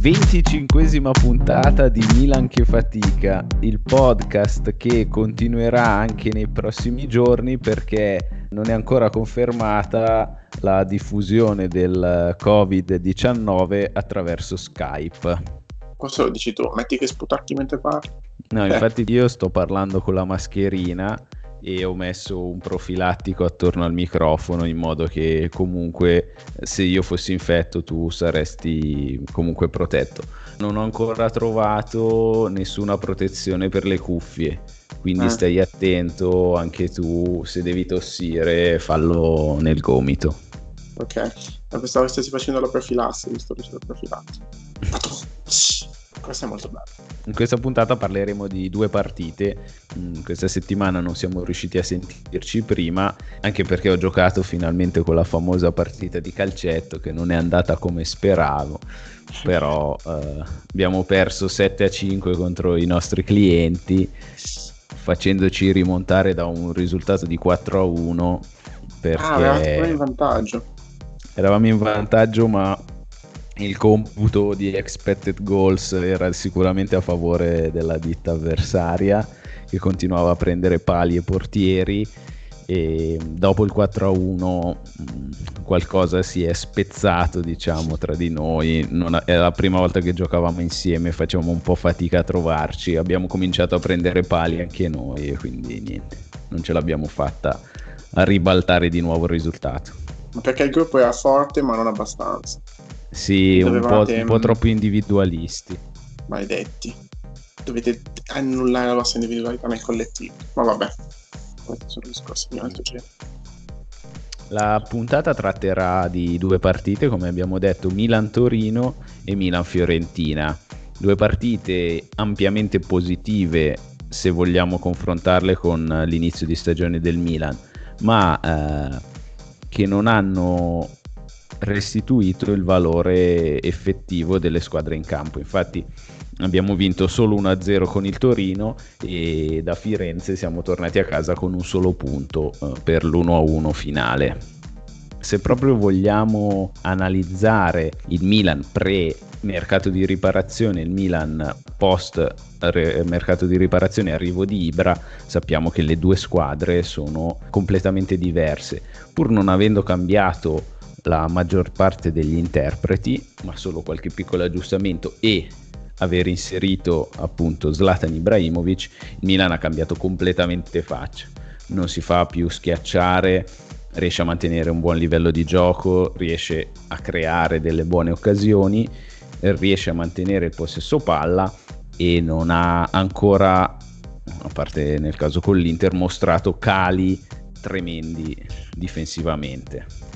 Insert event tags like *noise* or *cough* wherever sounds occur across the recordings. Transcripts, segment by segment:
25esima puntata di Milan che fatica, il podcast che continuerà anche nei prossimi giorni perché non è ancora confermata la diffusione del Covid-19 attraverso Skype. Questo lo dici tu, metti che sputacchi mentre parli. No, infatti io sto parlando con la mascherina e ho messo un profilattico attorno al microfono in modo che comunque se io fossi infetto tu saresti comunque protetto. Non ho ancora trovato nessuna protezione per le cuffie, quindi eh. stai attento anche tu, se devi tossire fallo nel gomito. Ok, pensavo stessi facendo la profilassi, che c'è la profilassi. Questo è molto bello. In questa puntata parleremo di due partite. In questa settimana non siamo riusciti a sentirci prima, anche perché ho giocato finalmente con la famosa partita di calcetto che non è andata come speravo. Però eh, abbiamo perso 7 a 5 contro i nostri clienti, facendoci rimontare da un risultato di 4 a 1. Perché ah, eravamo in vantaggio. Eravamo in vantaggio, ma il computo di expected goals era sicuramente a favore della ditta avversaria che continuava a prendere pali e portieri e dopo il 4-1 mm, qualcosa si è spezzato diciamo tra di noi. Non, è la prima volta che giocavamo insieme facevamo un po' fatica a trovarci. Abbiamo cominciato a prendere pali anche noi e quindi niente non ce l'abbiamo fatta a ribaltare di nuovo il risultato. Perché il gruppo era forte ma non abbastanza sì, un po', un po' troppo individualisti. Maledetti. Dovete annullare la vostra individualità nel collettivo. Ma vabbè, questi sono discorsi di un altro genere. La puntata tratterà di due partite, come abbiamo detto, Milan-Torino e Milan-Fiorentina. Due partite ampiamente positive se vogliamo confrontarle con l'inizio di stagione del Milan, ma eh, che non hanno restituito il valore effettivo delle squadre in campo. Infatti abbiamo vinto solo 1-0 con il Torino e da Firenze siamo tornati a casa con un solo punto eh, per l'1-1 finale. Se proprio vogliamo analizzare il Milan pre mercato di riparazione, il Milan post mercato di riparazione arrivo di Ibra, sappiamo che le due squadre sono completamente diverse. Pur non avendo cambiato la maggior parte degli interpreti, ma solo qualche piccolo aggiustamento e aver inserito appunto Zlatan Ibrahimovic, il Milan ha cambiato completamente faccia. Non si fa più schiacciare, riesce a mantenere un buon livello di gioco, riesce a creare delle buone occasioni, riesce a mantenere il possesso palla e non ha ancora, a parte nel caso con l'Inter, mostrato cali tremendi difensivamente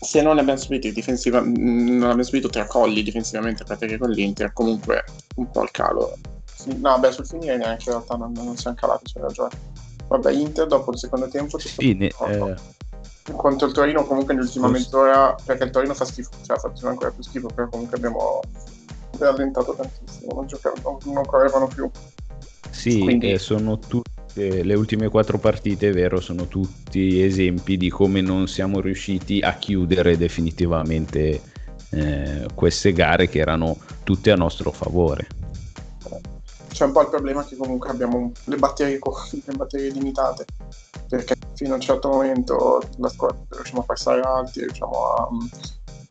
se non abbiamo subito difensiva, non abbiamo subito tracolli difensivamente perché con l'Inter comunque un po' il calo. Sì, no beh sul finire neanche in realtà non, non siamo calati c'è ragione vabbè Inter dopo il secondo tempo sì, ne, eh... contro il Torino comunque nell'ultima mezz'ora perché il Torino fa schifo cioè ha fatto ancora più schifo però comunque abbiamo rallentato tantissimo non, giocavano, non correvano più. Sì, Quindi... eh, sono tutti queste, le ultime quattro partite, è vero, sono tutti esempi di come non siamo riusciti a chiudere definitivamente eh, queste gare che erano tutte a nostro favore. C'è un po' il problema che comunque abbiamo le batterie, *laughs* le batterie limitate, perché fino a un certo momento la squadra riusciamo a passare alti, riusciamo a,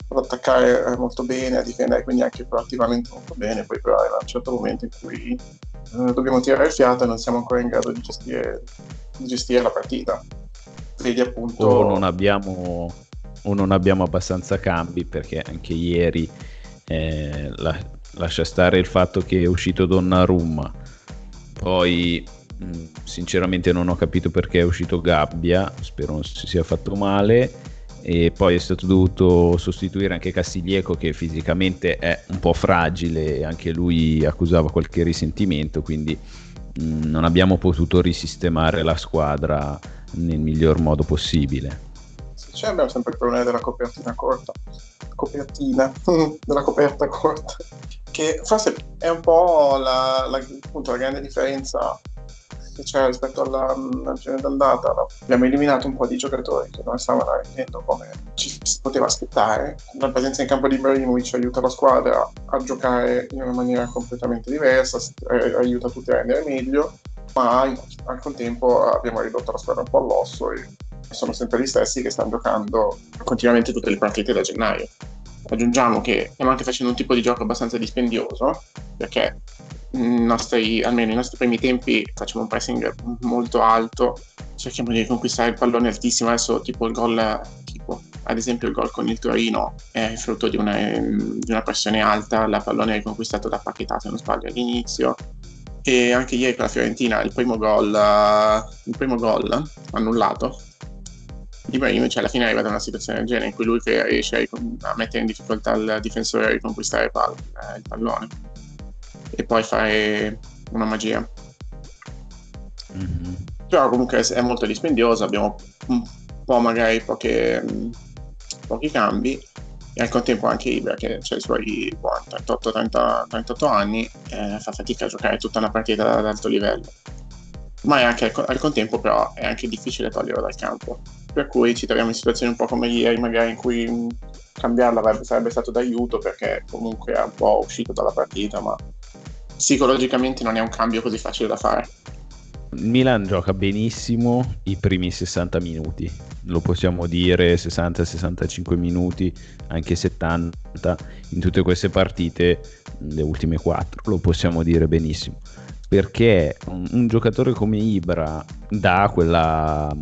ad attaccare molto bene, a difendere quindi anche proattivamente molto bene, poi però era un certo momento in cui eh, dobbiamo tirare il fiato e non siamo ancora in grado di gestire, di gestire la partita. Vedi appunto... O non, abbiamo, o non abbiamo abbastanza cambi perché anche ieri eh, la, lascia stare il fatto che è uscito Donnarumma, poi mh, sinceramente non ho capito perché è uscito Gabbia, spero non si sia fatto male e poi è stato dovuto sostituire anche Castiglieco che fisicamente è un po' fragile e anche lui accusava qualche risentimento quindi mm, non abbiamo potuto risistemare la squadra nel miglior modo possibile. Sì, abbiamo sempre il problema della copertina corta copertina *laughs* della coperta corta che forse è un po' la, la, appunto, la grande differenza che c'è rispetto alla, genere d'andata. Abbiamo eliminato un po' di giocatori che non stavano rendendo come ci si poteva aspettare. La presenza in campo di Ibrahimovic aiuta la squadra a giocare in una maniera completamente diversa, eh, aiuta tutti a rendere meglio, ma al contempo abbiamo ridotto la squadra un po' all'osso e sono sempre gli stessi che stanno giocando continuamente tutte le partite da gennaio. Aggiungiamo che stiamo anche facendo un tipo di gioco abbastanza dispendioso, perché nostri, almeno nei nostri primi tempi facciamo un pressing molto alto, cerchiamo di conquistare il pallone altissimo, adesso tipo il gol, tipo, ad esempio il gol con il Torino è frutto di una, di una pressione alta, la pallone è conquistato da Paquetà se non sbaglio all'inizio, e anche ieri con la Fiorentina il primo gol, il primo gol annullato Ibrahimovic alla fine arriva da una situazione del genere in cui lui riesce a mettere in difficoltà il difensore a riconquistare il, il pallone e poi fare una magia. Mm-hmm. Però comunque è molto dispendioso, abbiamo un po' magari poche, pochi cambi e al contempo anche Ibra che ha i suoi 38-38 anni eh, fa fatica a giocare tutta una partita ad alto livello ma è anche al contempo però è anche difficile toglierlo dal campo per cui ci troviamo in situazioni un po' come ieri magari in cui cambiarla avrebbe, sarebbe stato d'aiuto perché comunque è un po' uscito dalla partita ma psicologicamente non è un cambio così facile da fare. Il Milan gioca benissimo i primi 60 minuti, lo possiamo dire 60-65 minuti, anche 70 in tutte queste partite, le ultime 4, lo possiamo dire benissimo. Perché un, un giocatore come Ibra dà quella,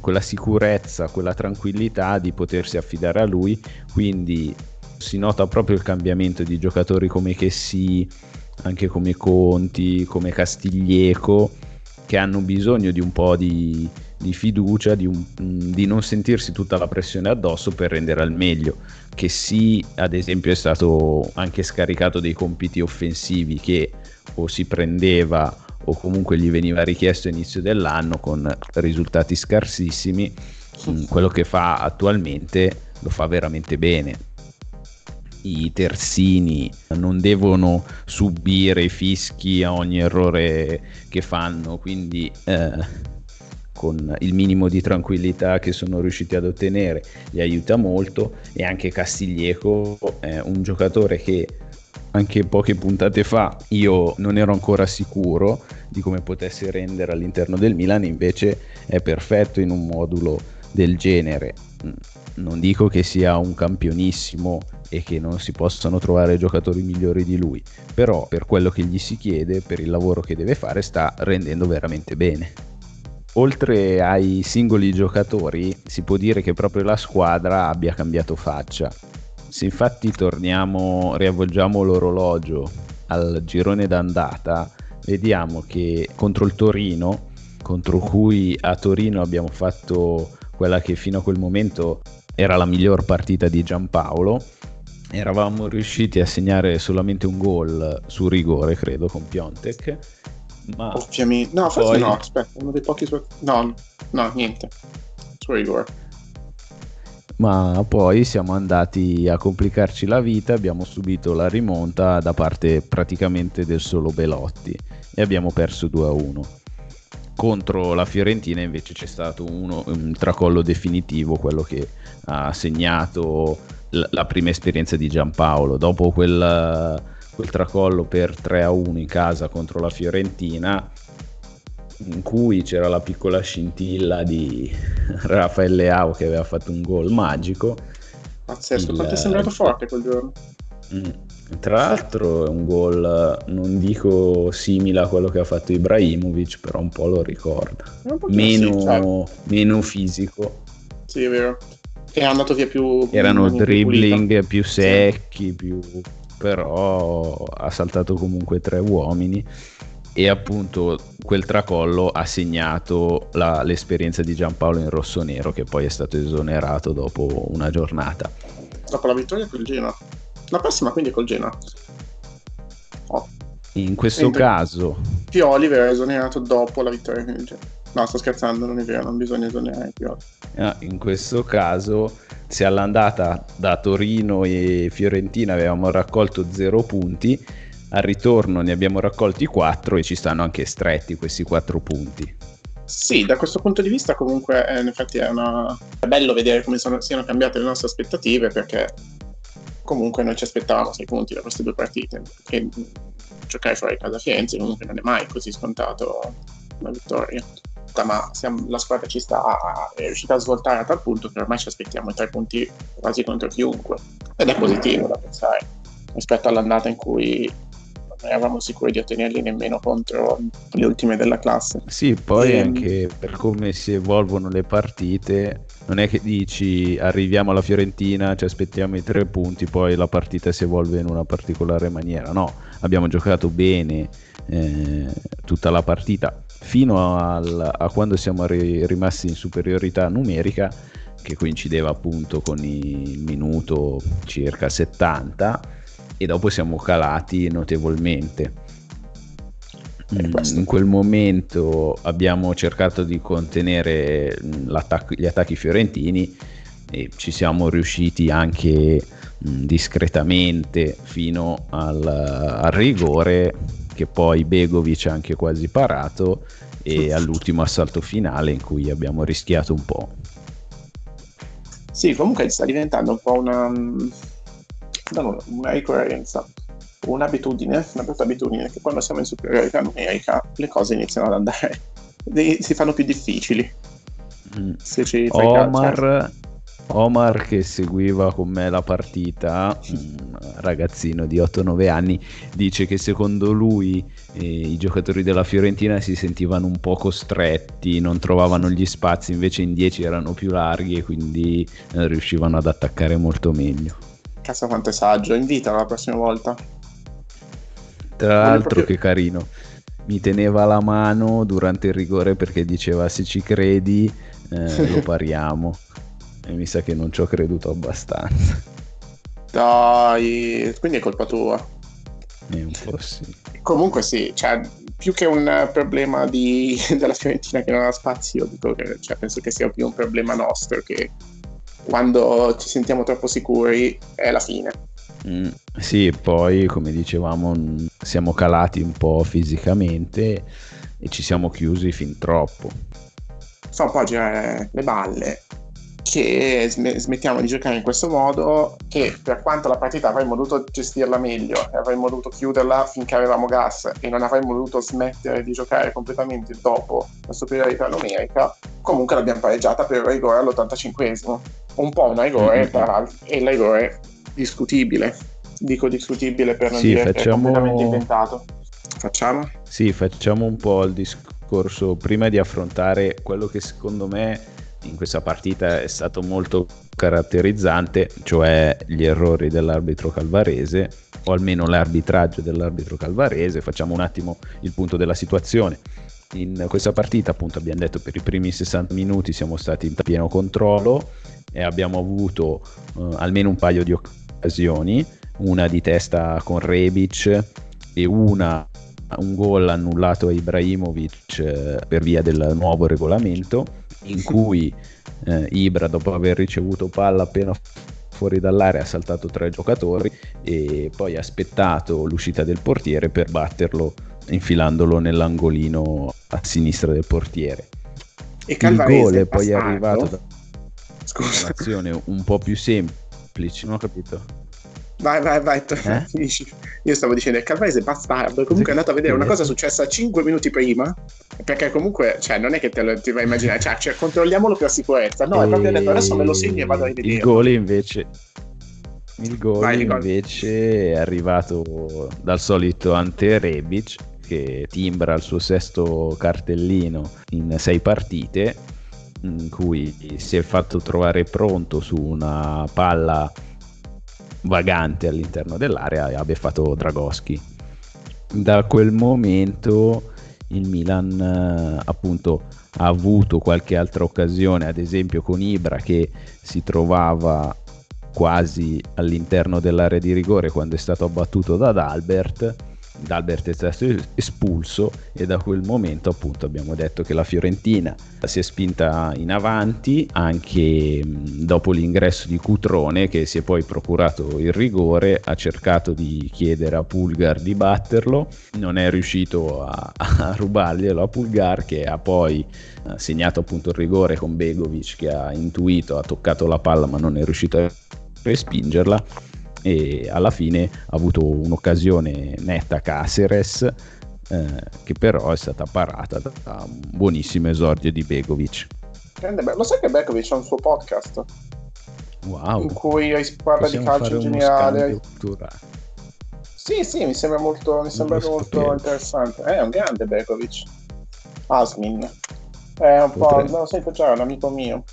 quella sicurezza, quella tranquillità di potersi affidare a lui, quindi si nota proprio il cambiamento di giocatori come Chessy, anche come Conti, come Castiglieco, che hanno bisogno di un po' di, di fiducia, di, un, di, non sentirsi tutta la pressione addosso per rendere al meglio. Che sì, ad esempio, è stato anche scaricato dei compiti offensivi che o si prendeva o comunque gli veniva richiesto inizio dell'anno con risultati scarsissimi, mm, quello che fa attualmente lo fa veramente bene. I terzini non devono subire i fischi a ogni errore che fanno, quindi eh, con il minimo di tranquillità che sono riusciti ad ottenere gli aiuta molto e anche Castiglieco è un giocatore che anche poche puntate fa io non ero ancora sicuro di come potesse rendere all'interno del Milan, invece è perfetto in un modulo del genere. Mm, non dico che sia un campionissimo e che non si possano trovare giocatori migliori di lui, però per quello che gli si chiede, per il lavoro che deve fare, sta rendendo veramente bene. Oltre ai singoli giocatori, si può dire che proprio la squadra abbia cambiato faccia se infatti torniamo, riavvolgiamo l'orologio al girone d'andata, vediamo che contro il Torino, contro cui a Torino abbiamo fatto quella che fino a quel momento era la miglior partita di Giampaolo, eravamo riusciti a segnare solamente un gol su rigore, credo, con Piontek. Ma Ovviamente, no, forse poi... no, aspetta, uno dei pochi su... No, no, niente, su rigore ma poi siamo andati a complicarci la vita, abbiamo subito la rimonta da parte praticamente del solo Belotti e abbiamo perso 2-1. Contro la Fiorentina invece c'è stato uno, un tracollo definitivo, quello che ha segnato la prima esperienza di Giampaolo. Dopo quel, quel tracollo per 3-1 in casa contro la Fiorentina, in cui c'era la piccola scintilla di *laughs* Raffaele Leao che aveva fatto un gol magico. Pazzesco, quanto è sembrato forte quel giorno. Mm. Tra l'altro è un gol, non dico simile a quello che ha fatto Ibrahimovic, però un po' lo ricorda. Meno, sì, certo. meno fisico. Sì, è vero. È andato via più... Erano dribbling pulita. più secchi, più... però ha saltato comunque tre uomini e appunto quel tracollo ha segnato la, l'esperienza di Giampaolo in rosso-nero che poi è stato esonerato dopo una giornata. Dopo la vittoria col Genoa. La prossima quindi col Genoa. Oh. In questo Mentre caso... Pioli verrà esonerato dopo la vittoria con il Genoa. No, sto scherzando, non è vero, non bisogna esonerare Pioli. Ah, in questo caso, se all'andata da Torino e Fiorentina avevamo raccolto zero punti, al ritorno ne abbiamo raccolti 4 e ci stanno anche stretti questi 4 punti. Sì, da questo punto di vista comunque eh, in effetti è, una... è bello vedere come sono, siano cambiate le nostre aspettative perché comunque noi ci aspettavamo 6 punti da queste due partite e giocare fuori casa Firenze comunque non è mai così scontato una vittoria ma siamo, la squadra ci sta, è riuscita a svoltare a tal punto che ormai ci aspettiamo i tre punti quasi contro chiunque ed è positivo da pensare rispetto all'andata in cui non eravamo sicuri di ottenerli nemmeno contro le ultime della classe. Sì, poi e... Ehm, anche per come si evolvono le partite, non è che dici arriviamo alla Fiorentina, ci aspettiamo i tre punti, poi la partita si evolve in una particolare maniera. No, abbiamo giocato bene eh, tutta la partita fino al, a quando siamo ri- rimasti in superiorità numerica che coincideva appunto con il minuto circa 70 e dopo siamo calati notevolmente. Mm, in quel momento abbiamo cercato di contenere gli attacchi fiorentini e ci siamo riusciti anche mm, discretamente fino al, al, rigore che poi Begovic ha anche quasi parato e all'ultimo assalto finale in cui abbiamo rischiato un po'. Sì, comunque sta diventando un po' una no, una ricorrenza, un'abitudine, una brutta abitudine, che quando siamo in superiorità numerica le cose iniziano ad andare, *laughs* si fanno più difficili. Mm. Se ci Omar, Omar che seguiva con me la partita, un ragazzino di 8-9 anni, dice che secondo lui eh, i giocatori della Fiorentina si sentivano un po' costretti, non trovavano gli spazi, invece in 10 erano più larghi e quindi eh, riuscivano ad attaccare molto meglio. Cazzo quanto è saggio, invitalo la prossima volta. Tra l'altro proprio... che carino, mi teneva la mano durante il rigore perché diceva se ci credi eh, lo pariamo. *laughs* e mi sa che non ci ho creduto abbastanza. Dai, quindi è colpa tua. Eh, un po' sì. Comunque sì, cioè, più che un problema di, *laughs* della Fiorentina che non ha spazio, dico che, cioè, penso che sia più un problema nostro che quando ci sentiamo troppo sicuri è la fine. Mm, sì, poi come dicevamo siamo calati un po' fisicamente e ci siamo chiusi fin troppo. Fa un po' girare le balle che smettiamo di giocare in questo modo che per quanto la partita avremmo dovuto gestirla meglio e avremmo dovuto chiuderla finché avevamo gas e non avremmo dovuto smettere di giocare completamente dopo la superiorità numerica comunque l'abbiamo pareggiata per rigore all'85esimo un po' un rigore mm-hmm. tra l'altro e il rigore discutibile dico discutibile per non sì, dire facciamo... che è completamente inventato facciamo? Sì, facciamo un po' il discorso prima di affrontare quello che secondo me in questa partita è stato molto caratterizzante, cioè gli errori dell'arbitro calvarese, o almeno l'arbitraggio dell'arbitro calvarese. Facciamo un attimo il punto della situazione. In questa partita, appunto, abbiamo detto per i primi 60 minuti siamo stati in pieno controllo e abbiamo avuto uh, almeno un paio di occasioni, una di testa con Rebic e una un gol annullato a Ibrahimovic eh, per via del nuovo regolamento in cui eh, Ibra dopo aver ricevuto palla appena fuori dall'area ha saltato tre giocatori e poi ha aspettato l'uscita del portiere per batterlo infilandolo nell'angolino a sinistra del portiere. E il gol è poi arrivato da un'azione un po' più semplice, non ho capito. Vai, vai, vai, eh? finisci. Io stavo dicendo il Calvarese è bastardo. Comunque è andato a vedere una cosa successa 5 minuti prima. Perché comunque, cioè, non è che te lo ti vai a immaginare, cioè, cioè controlliamolo per sicurezza. No, e... è proprio detto adesso me lo segno e vado a rivedere. Il gol invece. Il gol vai, invece è arrivato dal solito Ante Rebic che timbra il suo sesto cartellino in sei partite in cui si è fatto trovare pronto su una palla vagante all'interno dell'area e abbia fatto Dragoschi. Da quel momento il Milan eh, appunto ha avuto qualche altra occasione, ad esempio con Ibra che si trovava quasi all'interno dell'area di rigore quando è stato abbattuto da Albert D'Albert è stato espulso e da quel momento appunto abbiamo detto che la Fiorentina si è spinta in avanti anche dopo l'ingresso di Cutrone che si è poi procurato il rigore, ha cercato di chiedere a Pulgar di batterlo, non è riuscito a, *laughs* a rubarglielo a Pulgar che ha poi segnato appunto il rigore con Begovic che ha intuito, ha toccato la palla ma non è riuscito a respingerla e alla fine ha avuto un'occasione netta Caceres eh, che però è stata parata da un buonissimo esordio di Begovic. Lo sai che Begovic ha un suo podcast? Wow. In cui parla di calcio in generale. Sì, sì, mi sembra molto, mi sembra molto interessante. È un grande Begovic. Asmin. È un Potrei... po'. No, sento già, è un amico mio.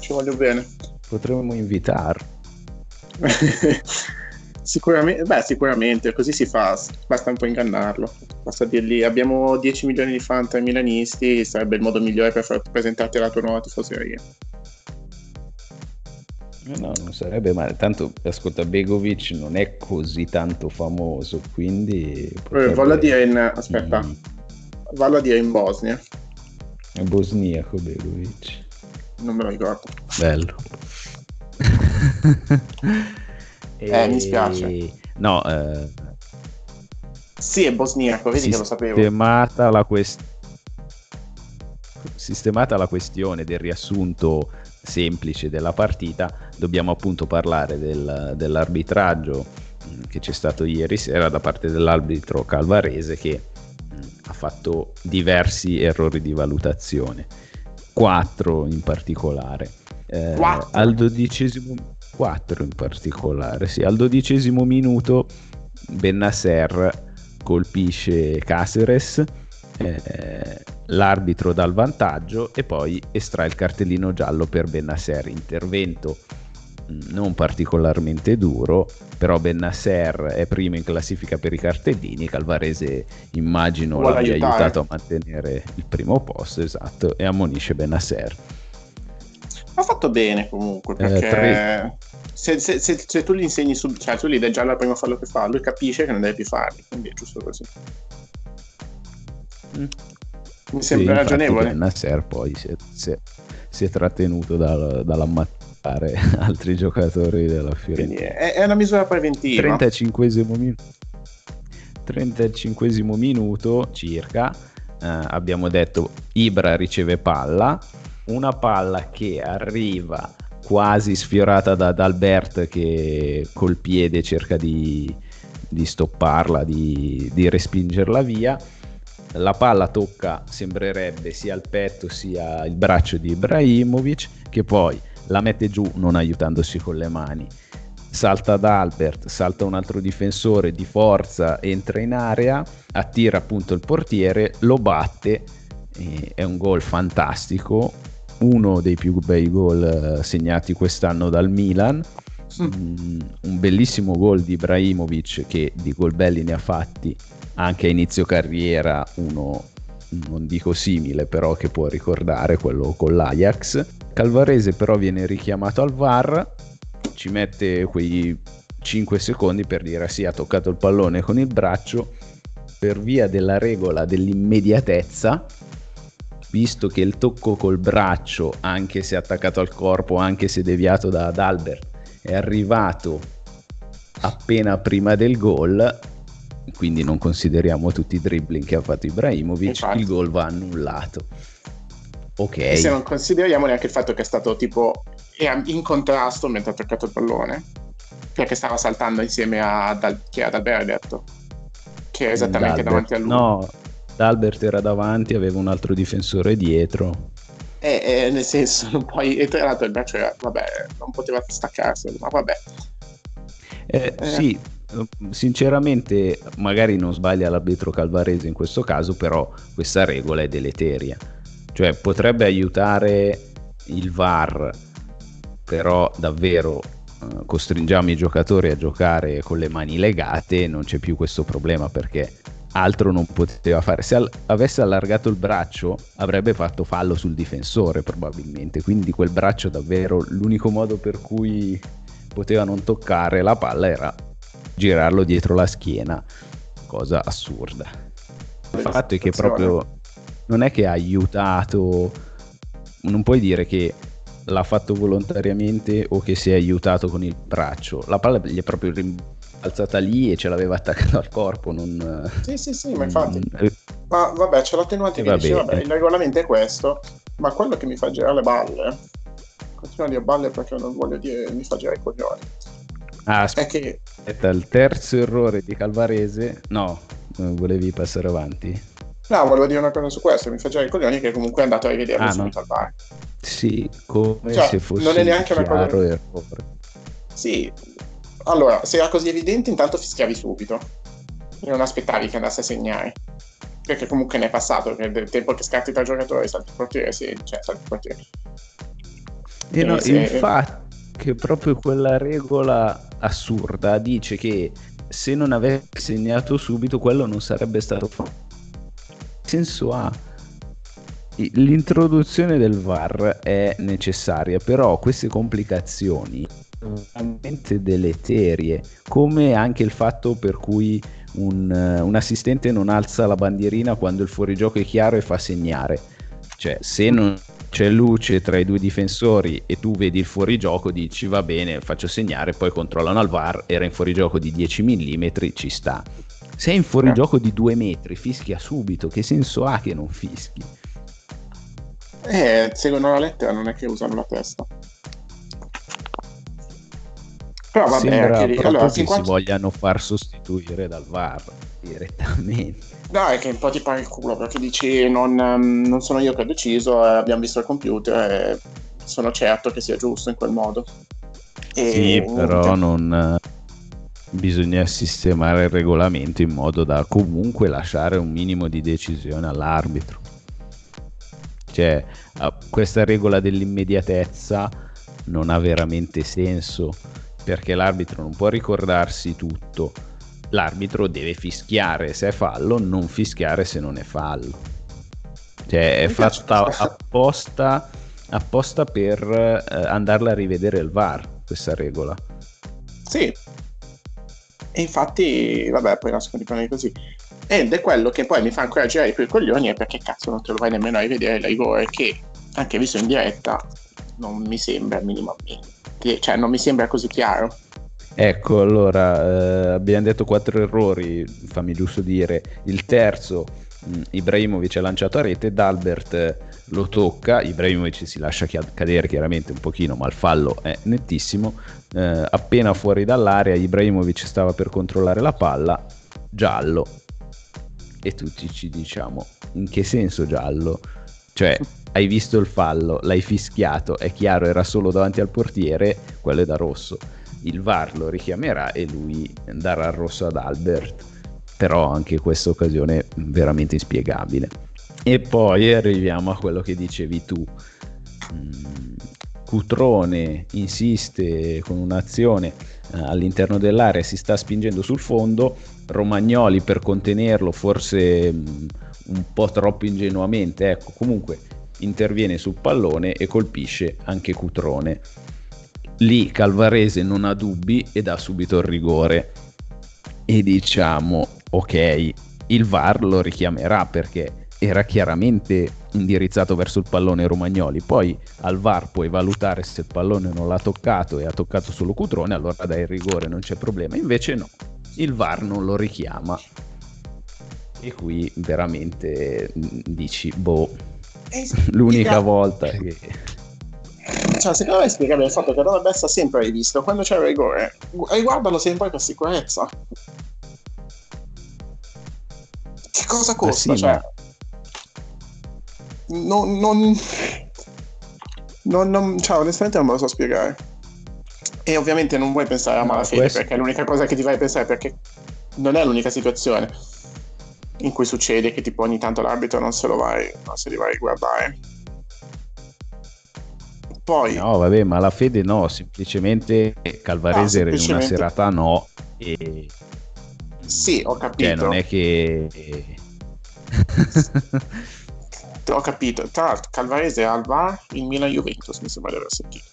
Ci voglio bene. Potremmo invitarlo. *laughs* sicuramente, beh, sicuramente, così si fa, basta un po' ingannarlo. Basta dirgli abbiamo 10 milioni di fan tra i milanisti, sarebbe il modo migliore per far presentarti la tua nuova tifoseria. No, non sarebbe male. Tanto, ascolta, Begovic non è così tanto famoso, quindi... Potrebbe... Vallo a dire in... Aspetta. Mm. Vallo a dire in Bosnia. È bosniaco Begovic. Non me lo ricordo. Bello. E... *laughs* Eh, mi spiace. No, eh... Sì, è bosniaco, vedi che lo sapevo. Sistemata la, quest... sistemata la questione del riassunto semplice della partita, dobbiamo appunto parlare del, dell'arbitraggio mm, che c'è stato ieri sera da parte dell'arbitro calvarese che mm, ha fatto diversi errori di valutazione, quattro in particolare. Eh, al dodicesimo 4 in particolare, sì, al dodicesimo minuto Bennasser colpisce Caceres, eh, l'arbitro dà il vantaggio e poi estrae il cartellino giallo per Bennasser, intervento mm, non particolarmente duro, però Bennasser è primo in classifica per i cartellini, Calvarese immagino l'abbia aiutare. aiutato a mantenere il primo posto, esatto, e ammonisce Bennasser. Fatto bene comunque, eh, perché eh, se, se, se, se, tu gli insegni, sub, cioè tu gli dai già la prima fallo che fa, lui capisce che non deve più farli, quindi è giusto così. Mm. Mi sembra sì, ragionevole. Nasser poi si è, si è, si è trattenuto dal, dall'ammazzare *laughs* altri giocatori della Fiorentina. È, è, una misura preventiva. 35 minuto. 35 minuto circa, eh, abbiamo detto Ibra riceve palla, una palla che arriva quasi sfiorata da, da Albert che col piede cerca di, di stopparla, di, di, respingerla via. La palla tocca, sembrerebbe, sia il petto sia il braccio di Ibrahimovic, che poi la mette giù non aiutandosi con le mani. Salta ad Albert, salta un altro difensore di forza, entra in area, attira appunto il portiere, lo batte. È un gol fantastico, uno dei più bei gol eh, segnati quest'anno dal Milan. Mm. Un bellissimo gol di Ibrahimovic che di gol belli ne ha fatti anche a inizio carriera, uno non dico simile, però che può ricordare quello con l'Ajax. Calvarese però viene richiamato al VAR, ci mette quei 5 secondi per dire sì, ha toccato il pallone con il braccio per via della regola dell'immediatezza visto che il tocco col braccio, anche se attaccato al corpo, anche se deviato da, Albert, è arrivato appena prima del gol, quindi non consideriamo tutti i dribbling che ha fatto Ibrahimovic, Infatti. il gol va annullato. Ok. E se non consideriamo neanche il fatto che è stato tipo in contrasto mentre ha toccato il pallone, perché stava saltando insieme a, Dal, che ad Albert, che è esattamente D'Albert. davanti a lui. No, D'Albert era davanti, aveva un altro difensore dietro. Eh, eh, nel senso, *laughs* non puoi. E tra l'altro il braccio era, vabbè, non poteva staccarsi, ma vabbè. Eh, eh. Sì, sinceramente, magari non sbaglia l'arbitro Calvarese in questo caso, però questa regola è deleteria. Cioè, potrebbe aiutare il VAR, però davvero eh, costringiamo i giocatori a giocare con le mani legate, non c'è più questo problema perché altro non poteva fare. Se al- avesse allargato il braccio avrebbe fatto fallo sul difensore probabilmente, quindi quel braccio davvero l'unico modo per cui poteva non toccare la palla era girarlo dietro la schiena. cosa assurda. Il fatto è che proprio non è che ha aiutato, non puoi dire che l'ha fatto volontariamente o che si è aiutato con il braccio. La palla gli è proprio rimbalzata lì e ce l'aveva attaccata al corpo. Non... Sì, sì, sì, ma infatti. Ma vabbè, c'è l'attenuante che dice, vabbè, il regolamento è questo, ma quello che mi fa girare le balle, continuo a dire balle perché non voglio dire mi fa girare i coglioni. Ah, aspetta, è che... il terzo errore di Calvarese, no, volevi passare avanti? No, volevo dire una cosa su questo, mi fa girare i coglioni che comunque è andato a rivederlo ah, subito no. al bar. Sì, come cioè, se fosse non è neanche un una cosa... errore. Sì, allora, se era così evidente intanto fischiavi subito e non aspettavi che andasse a segnare perché comunque ne è passato, che del tempo che scatti tra giocatori salti il portiere, sì, cioè salti il portiere. E no, se... infatti che proprio quella regola assurda dice che se non avesse segnato subito quello non sarebbe stato fatto. Che senso ha? L'introduzione del VAR è necessaria, però queste complicazioni veramente deleterie, come anche il fatto per cui un, un, assistente non alza la bandierina quando il fuorigioco è chiaro e fa segnare. Cioè, se non c'è luce tra i due difensori e tu vedi il fuorigioco, dici va bene, faccio segnare, poi controllano al VAR, era in fuorigioco di 10 mm, ci sta. Se è in fuorigioco di 2 metri, fischia subito, che senso ha che non fischi? Eh, seguono la lettera, non è che usano la testa. Però vabbè, Sembra che, allora, che si vogliano far sostituire dal VAR direttamente. No, è che un po' ti pare il culo perché dici non, um, non sono io che ho deciso, eh, abbiamo visto il computer e sono certo che sia giusto in quel modo. E, sì, però non bisogna sistemare il regolamento in modo da comunque lasciare un minimo di decisione all'arbitro. Cioè, questa regola dell'immediatezza non ha veramente senso perché l'arbitro non può ricordarsi tutto. L'arbitro deve fischiare se è fallo, non fischiare se non è fallo. Cioè è fatta apposta, apposta per eh, andarla a rivedere il VAR, questa regola. Sì. E infatti, vabbè, poi nascono i problemi così. Ed è quello che poi mi fa ancora girare per i coglioni è perché cazzo non te lo vai nemmeno a rivedere il rigore che, anche visto in diretta, non mi sembra minimamente cioè non mi sembra così chiaro. Ecco, allora eh, abbiamo detto quattro errori, fammi giusto dire. Il terzo, mh, mm, Ibrahimovic è lanciato a rete, Dalbert eh, lo tocca, Ibrahimovic si lascia cadere chiaramente un pochino, ma il fallo è nettissimo. Eh, appena fuori dall'area, Ibrahimovic stava per controllare la palla, giallo. E tutti ci diciamo, in che senso giallo? Cioè, hai visto il fallo, l'hai fischiato, è chiaro, era solo davanti al portiere, quello è da rosso. Il VAR lo richiamerà e lui darà il rosso ad Albert. Però anche questa occasione veramente inspiegabile. E poi arriviamo a quello che dicevi tu. Mm, Cutrone insiste con un'azione eh, all'interno dell'area, si sta spingendo sul fondo. Romagnoli per contenerlo forse mm, un po' troppo ingenuamente, ecco, comunque interviene sul pallone e colpisce anche Cutrone. Lì Calvarese non ha dubbi e dà subito il rigore. E diciamo, ok, il VAR lo richiamerà perché era chiaramente indirizzato verso il pallone Romagnoli. Poi al VAR puoi valutare se il pallone non l'ha toccato e ha toccato solo Cutrone, allora dai il rigore, non c'è problema. Invece no, il VAR non lo richiama. E qui veramente dici, boh, l'unica volta che... Cioè, secondo me è spiegabile il fatto che Ronald Best ha sempre rivisto quando c'è il rigore, riguardalo sempre per sicurezza. Che cosa costa? Sì, cioè, ma... non, non, non, non, cioè, onestamente non me lo so spiegare. E ovviamente non vuoi pensare a malafede, questo... perché l'unica cosa che ti vai a pensare perché non è l'unica situazione in cui succede che tipo ogni tanto l'arbitro non se lo vai, non se li vai a guardare. Poi... No, vabbè, ma la fede no, semplicemente Calvarese no, semplicemente... in una serata no. E... Sì, ho capito. Cioè, non è che... ho capito. Tra l'altro, Calvarese al VAR in Milan Juventus, mi sembra di aver sentito.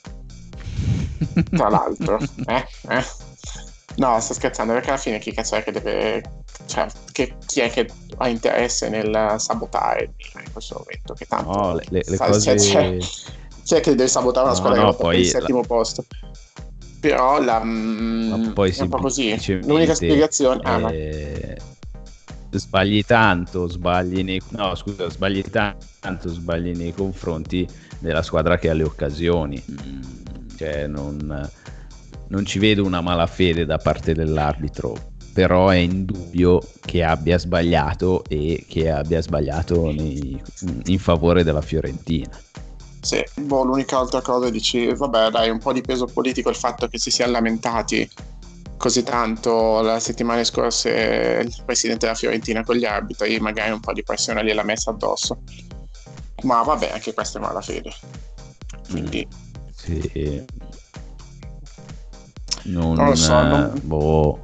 Tra l'altro, *laughs* eh, eh. No, sto scherzando, perché alla fine chi cazzo è che deve... Cioè, che, chi è che ha interesse nel sabotare in questo momento? Che tanto... No, le, le, le sa, cose... C'è, c'è, chi deve sabotare una squadra no, che lotta per il settimo la- posto. Però la... mm, Ma poi è un po' così. L'unica spiegazione... Ah, eh, sbagli tanto, sbagli nei, no, scusa, sbagli tanto, sbagli nei confronti della squadra che ha le occasioni. Mm, Cioè, non, non ci vedo una malafede da parte dell'arbitro, però è indubbio che abbia sbagliato e che abbia sbagliato nei- in favore della Fiorentina. Sì, boh, l'unica altra cosa dici, vabbè, dai, un po' di peso politico il fatto che si siano lamentati così tanto la settimana scorsa il presidente della Fiorentina con gli arbitri, magari un po' di pressione gliel'ha messa addosso. Ma vabbè, anche questa è malafede. Quindi, Sì. Non, Non lo so, non- eh, boh.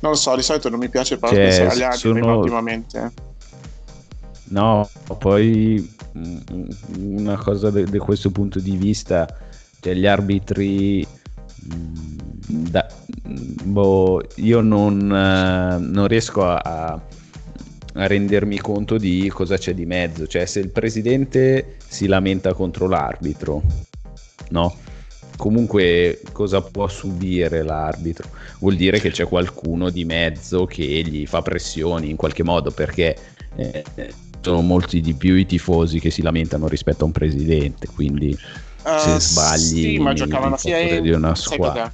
non lo so, di solito non mi piace però Cioè, agli arbitri, sono- ma ultimamente... No, poi mm, una cosa da questo punto di vista, cioè gli arbitri, mm, da- mm, boh, io non, eh, non riesco a- a rendermi conto di cosa c'è di mezzo, cioè se il presidente si lamenta contro l'arbitro, no? Comunque cosa può subire l'arbitro? Vuol dire che c'è qualcuno di mezzo che gli fa pressioni in qualche modo perché eh, sono molti di più i tifosi che si lamentano rispetto a un presidente, quindi se Eh, sbagli sì, ma giocavano a in una squadra.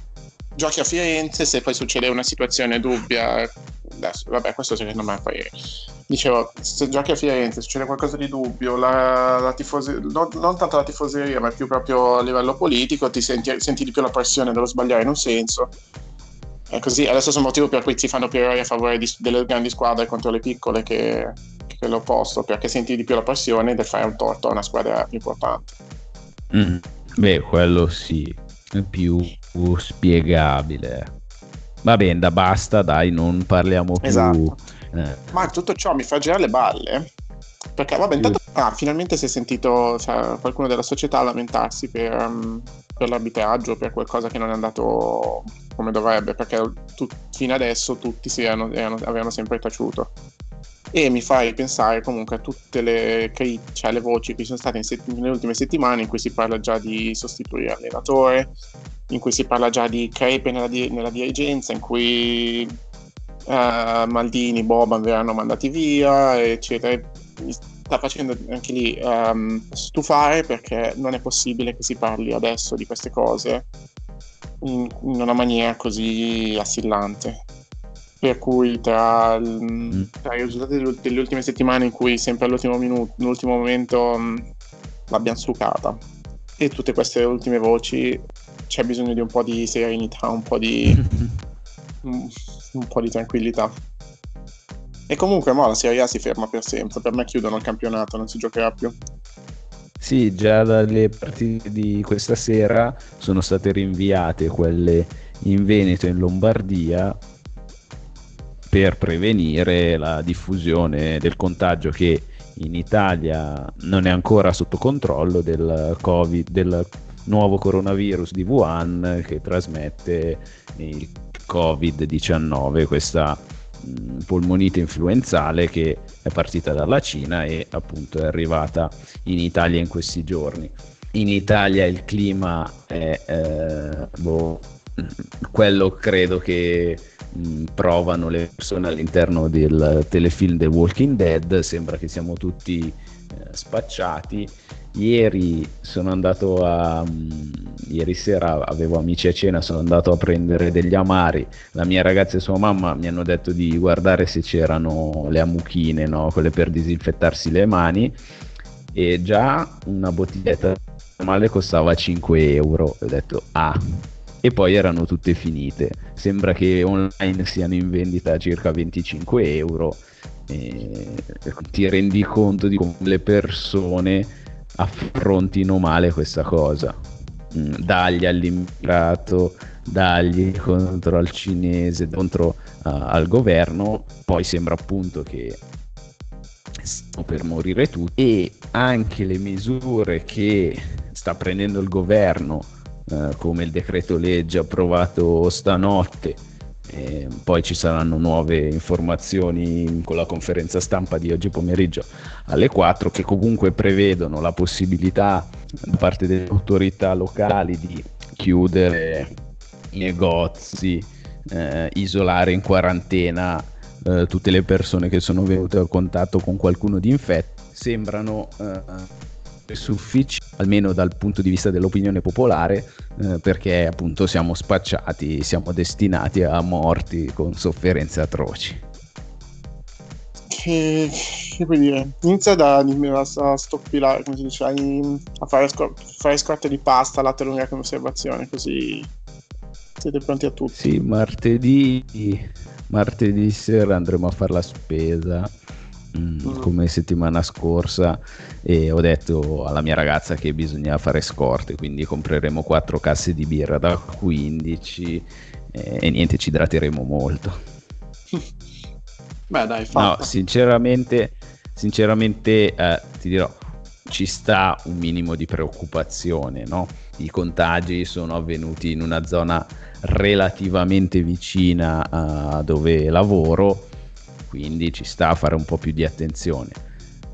Giochi a Firenze, se poi succede una situazione dubbia, adesso, vabbè, questo secondo me poi dicevo, se giochi a Firenze, succede qualcosa di dubbio, la, la tifose- non, non tanto la tifoseria, ma più proprio a livello politico, ti senti, senti di più la pressione dello sbagliare in un senso. È così, è lo stesso motivo per cui si fanno più errori a favore di- delle grandi squadre contro le piccole che, che l'opposto, perché senti di più la pressione del fare un torto a una squadra più importante. Mm, Beh, quello sì, più spiegabile. Va bene, da basta, dai, non parliamo più. Esatto. eh, Ma tutto ciò mi fa girare le balle. Perché, vabbè, intanto ah, finalmente si è sentito cioè, qualcuno della società lamentarsi per, um, per l'arbitraggio, per qualcosa che non è andato come dovrebbe, perché tu- fino adesso tutti si erano- erano- avevano sempre taciuto. E mi fai pensare comunque a tutte le, cioè, le voci che ci sono state in set- nelle ultime settimane in cui si parla già di sostituire allenatore, in cui si parla già di crepe nella, di- nella dirigenza, in cui eh, Maldini, Boban verranno mandati via, eccetera. Mi sta facendo anche lì ehm, stufare perché non è possibile che si parli adesso di queste cose in, in una maniera così assillante. Per cui tra, il- tra i risultati delle, ultime settimane in cui sempre all'ultimo minuto, all'ultimo momento mh, l'abbiamo sucata e tutte queste ultime voci c'è bisogno di un po' di serenità, un po' di, *laughs* un, un po' di tranquillità. E comunque mo la Serie A si ferma per sempre, per me chiudono il campionato, non si giocherà più. Sì, già dalle partite di questa sera sono state rinviate quelle in Veneto e in Lombardia per prevenire la diffusione del contagio che in Italia non è ancora sotto controllo del Covid, del nuovo coronavirus di Wuhan che trasmette il Covid-19, questa polmonite influenzale che è partita dalla Cina e appunto è arrivata in Italia in questi giorni. In Italia il clima è eh, boh, *clears throat* quello credo che mh, provano le persone all'interno del telefilm The Walking Dead, sembra che siamo tutti eh, spacciati. Ieri sono andato a mh, ieri sera avevo amici a cena, sono andato a prendere degli amari. La mia ragazza e sua mamma mi hanno detto di guardare se c'erano le amuchine, no? quelle per disinfettarsi le mani. E già una bottiglietta normale costava 5 euro. Ho detto, ah, e poi erano tutte finite. Sembra che online siano in vendita a circa 25 euro. E ti rendi conto di come le persone affrontino male questa cosa. Mm, Dagli all'immigrato, dagli contro al cinese, contro uh, al governo. Poi sembra appunto che stiamo per morire tutti e anche le misure che sta prendendo il governo eh, come il decreto legge approvato stanotte. E poi ci saranno nuove informazioni con la conferenza stampa di oggi pomeriggio alle 4 che comunque prevedono la possibilità da parte delle autorità locali di chiudere negozi, eh, isolare in quarantena eh, tutte le persone che sono venute a contatto con qualcuno di infetto. Sembrano eh, sufficienti, almeno dal punto di vista dell'opinione popolare, eh, perché appunto siamo spacciati, siamo destinati a morti con sofferenze atroci. Che, che puoi dire? Inizia da a stoppilare, come si dice, a, a fare, scor- fare scorte di pasta, latte lunga come osservazione, così siete pronti a tutto. Sì, martedì, martedì sera andremo a fare la spesa. Mm, come settimana scorsa e ho detto alla mia ragazza che bisogna fare scorte quindi compreremo 4 casse di birra da 15 eh, e niente ci idrateremo molto *laughs* beh dai fatta. no sinceramente sinceramente eh, ti dirò ci sta un minimo di preoccupazione no? i contagi sono avvenuti in una zona relativamente vicina a dove lavoro, quindi ci sta a fare un po' più di attenzione.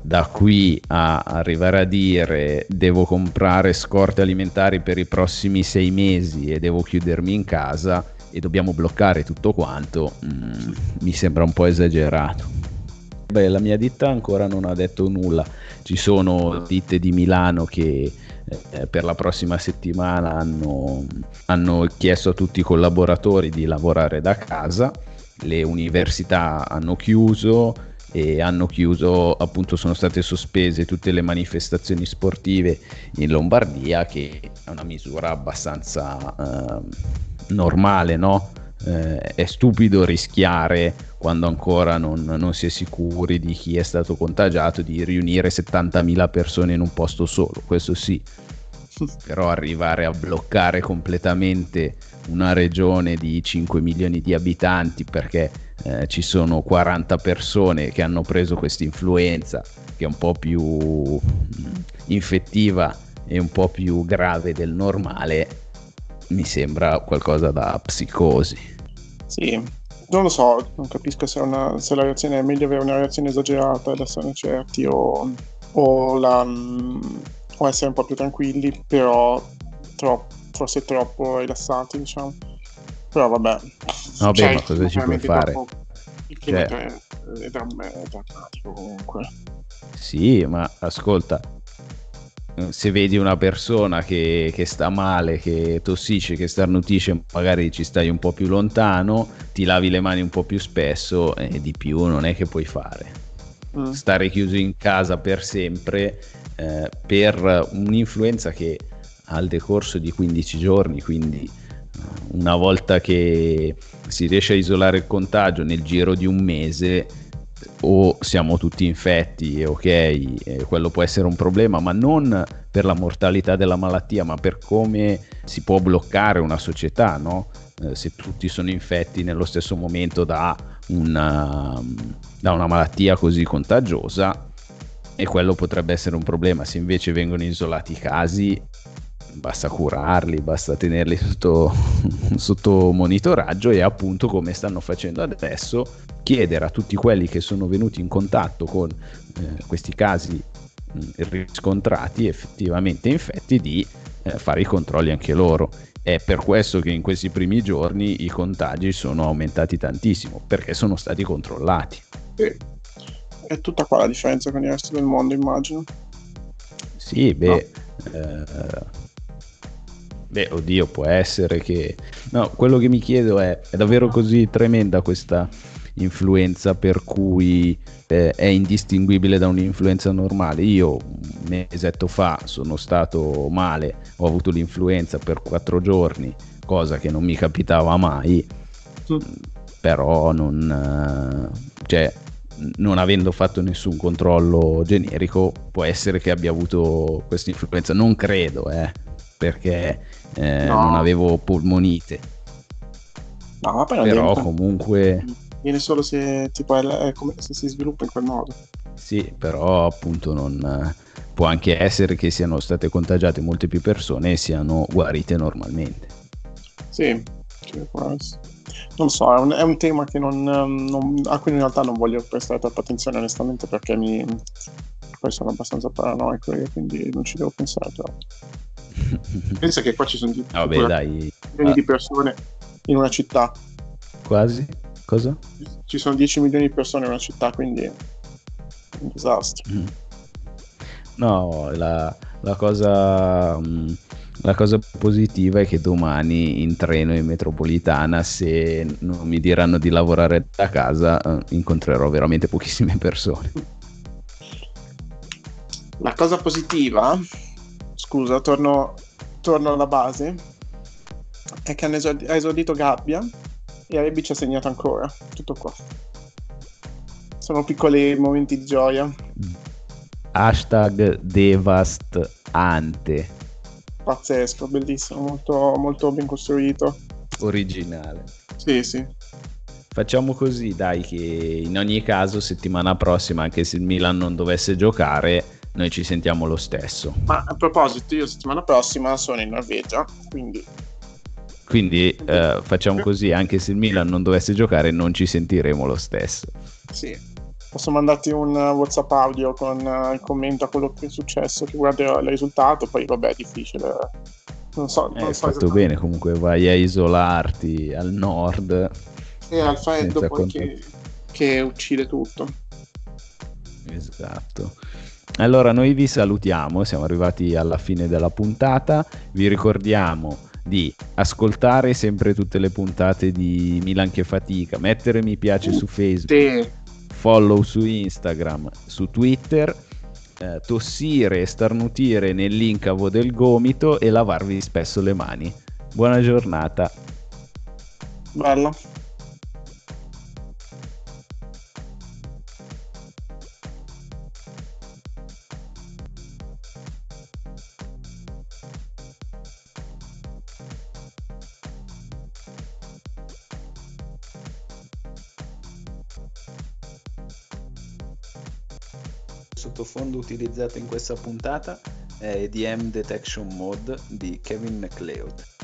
Da qui a arrivare a dire devo comprare scorte alimentari per i prossimi sei mesi e devo chiudermi in casa e dobbiamo bloccare tutto quanto, mm, mi sembra un po' esagerato. Beh, la mia ditta ancora non ha detto nulla. Ci sono ditte di Milano che eh, per la prossima settimana hanno, hanno chiesto a tutti i collaboratori di lavorare da casa, le università hanno chiuso e hanno chiuso, appunto sono state sospese tutte le manifestazioni sportive in Lombardia, che è una misura abbastanza eh, normale, no? Eh, è stupido rischiare quando ancora non, non, si è sicuri di chi è stato contagiato di riunire 70.000 persone in un posto solo, questo sì, *laughs* però arrivare a bloccare completamente una regione di 5 milioni di abitanti perché eh, ci sono 40 persone che hanno preso questa influenza che è un po' più mm, infettiva e un po' più grave del normale mi sembra qualcosa da psicosi. Sì non lo so non capisco se, una, se la reazione è meglio avere una reazione esagerata ed essere certi o, o la mm, o essere un po' più tranquilli, però troppo, forse troppo rilassati, diciamo. Però vabbè. No, beh, cioè, ma cosa ci puoi fare? Troppo... Il clima cioè... è, è, drammatico comunque. Sì, ma ascolta, se vedi una persona che, che, sta male, che tossisce, che starnutisce, magari ci stai un po' più lontano, ti lavi le mani un po' più spesso e di più non è che puoi fare. Mm. Stare chiuso in casa per sempre eh, per un'influenza che al decorso di 15 giorni, quindi eh, una volta che si riesce a isolare il contagio nel giro di un mese o siamo tutti infetti, ok, eh, quello può essere un problema, ma non per la mortalità della malattia, ma per come si può bloccare una società, no? eh, se tutti sono infetti nello stesso momento da una, da una malattia così contagiosa, e quello potrebbe essere un problema. Se invece vengono isolati i casi, basta curarli, basta tenerli sotto, sotto, monitoraggio e appunto come stanno facendo adesso chiedere a tutti quelli che sono venuti in contatto con eh, questi casi mh, riscontrati effettivamente infetti di eh, fare i controlli anche loro. È per questo che in questi primi giorni i contagi sono aumentati tantissimo, perché sono stati controllati. Sì è tutta qua la differenza con il resto del mondo, immagino. Sì, beh, no. eh, beh, oddio, può essere che... No, quello che mi chiedo è, è davvero così tremenda questa influenza per cui eh, è indistinguibile da un'influenza normale. Io un mesetto fa sono stato male, ho avuto l'influenza per quattro giorni, cosa che non mi capitava mai, mm. però non... Eh, cioè, non avendo fatto nessun controllo generico, può essere che abbia avuto questa influenza. Non credo, eh, perché eh, no. non avevo polmonite. No, però, però comunque... Viene solo se, tipo, è come se si sviluppa in quel modo. Sì, però appunto non, può anche essere che siano state contagiate molte più persone e siano guarite normalmente. Sì, non so, è un, è un tema non, non, a cui in realtà non voglio prestare troppa attenzione onestamente perché mi, poi sono abbastanza paranoico e quindi non ci devo pensare troppo. Pensa che qua ci sono di, Vabbè, dai. milioni ah. di persone in una città. Quasi? Cosa? Ci sono 10 milioni di persone in una città, quindi è un disastro. Mm. No, la, la cosa... Um, la cosa positiva è che domani in treno in metropolitana, se non mi diranno di lavorare da casa, eh, incontrerò veramente pochissime persone. La cosa positiva, scusa, torno, torno alla base, è che ha esordito Gabbia e Rebic ha segnato ancora. Tutto qua. Sono piccoli momenti di gioia. Hashtag devastante. Pazzesco, bellissimo, molto, molto ben costruito. Originale. Sì, sì. Facciamo così, dai, che in ogni caso settimana prossima, anche se il Milan non dovesse giocare, noi ci sentiamo lo stesso. Ma a proposito, io settimana prossima sono in Norvegia, quindi... Quindi eh, facciamo così, anche se il Milan non dovesse giocare, non ci sentiremo lo stesso. Sì, posso mandarti un WhatsApp audio con uh, il commento a quello che è successo, che guarda il risultato, poi vabbè è difficile. Non so, non eh, so fatto bene, comunque vai a isolarti al nord. E al freddo poi che, che uccide tutto. Esatto. Allora noi vi salutiamo, siamo arrivati alla fine della puntata, vi ricordiamo di ascoltare sempre tutte le puntate di Milan che fatica, mettere mi piace su Facebook, follow su Instagram, su Twitter, eh, tossire e starnutire nell'incavo del gomito e lavarvi spesso le mani. Buona giornata. Bello. Utilizzato in questa puntata è EDM Detection Mode di Kevin MacLeod.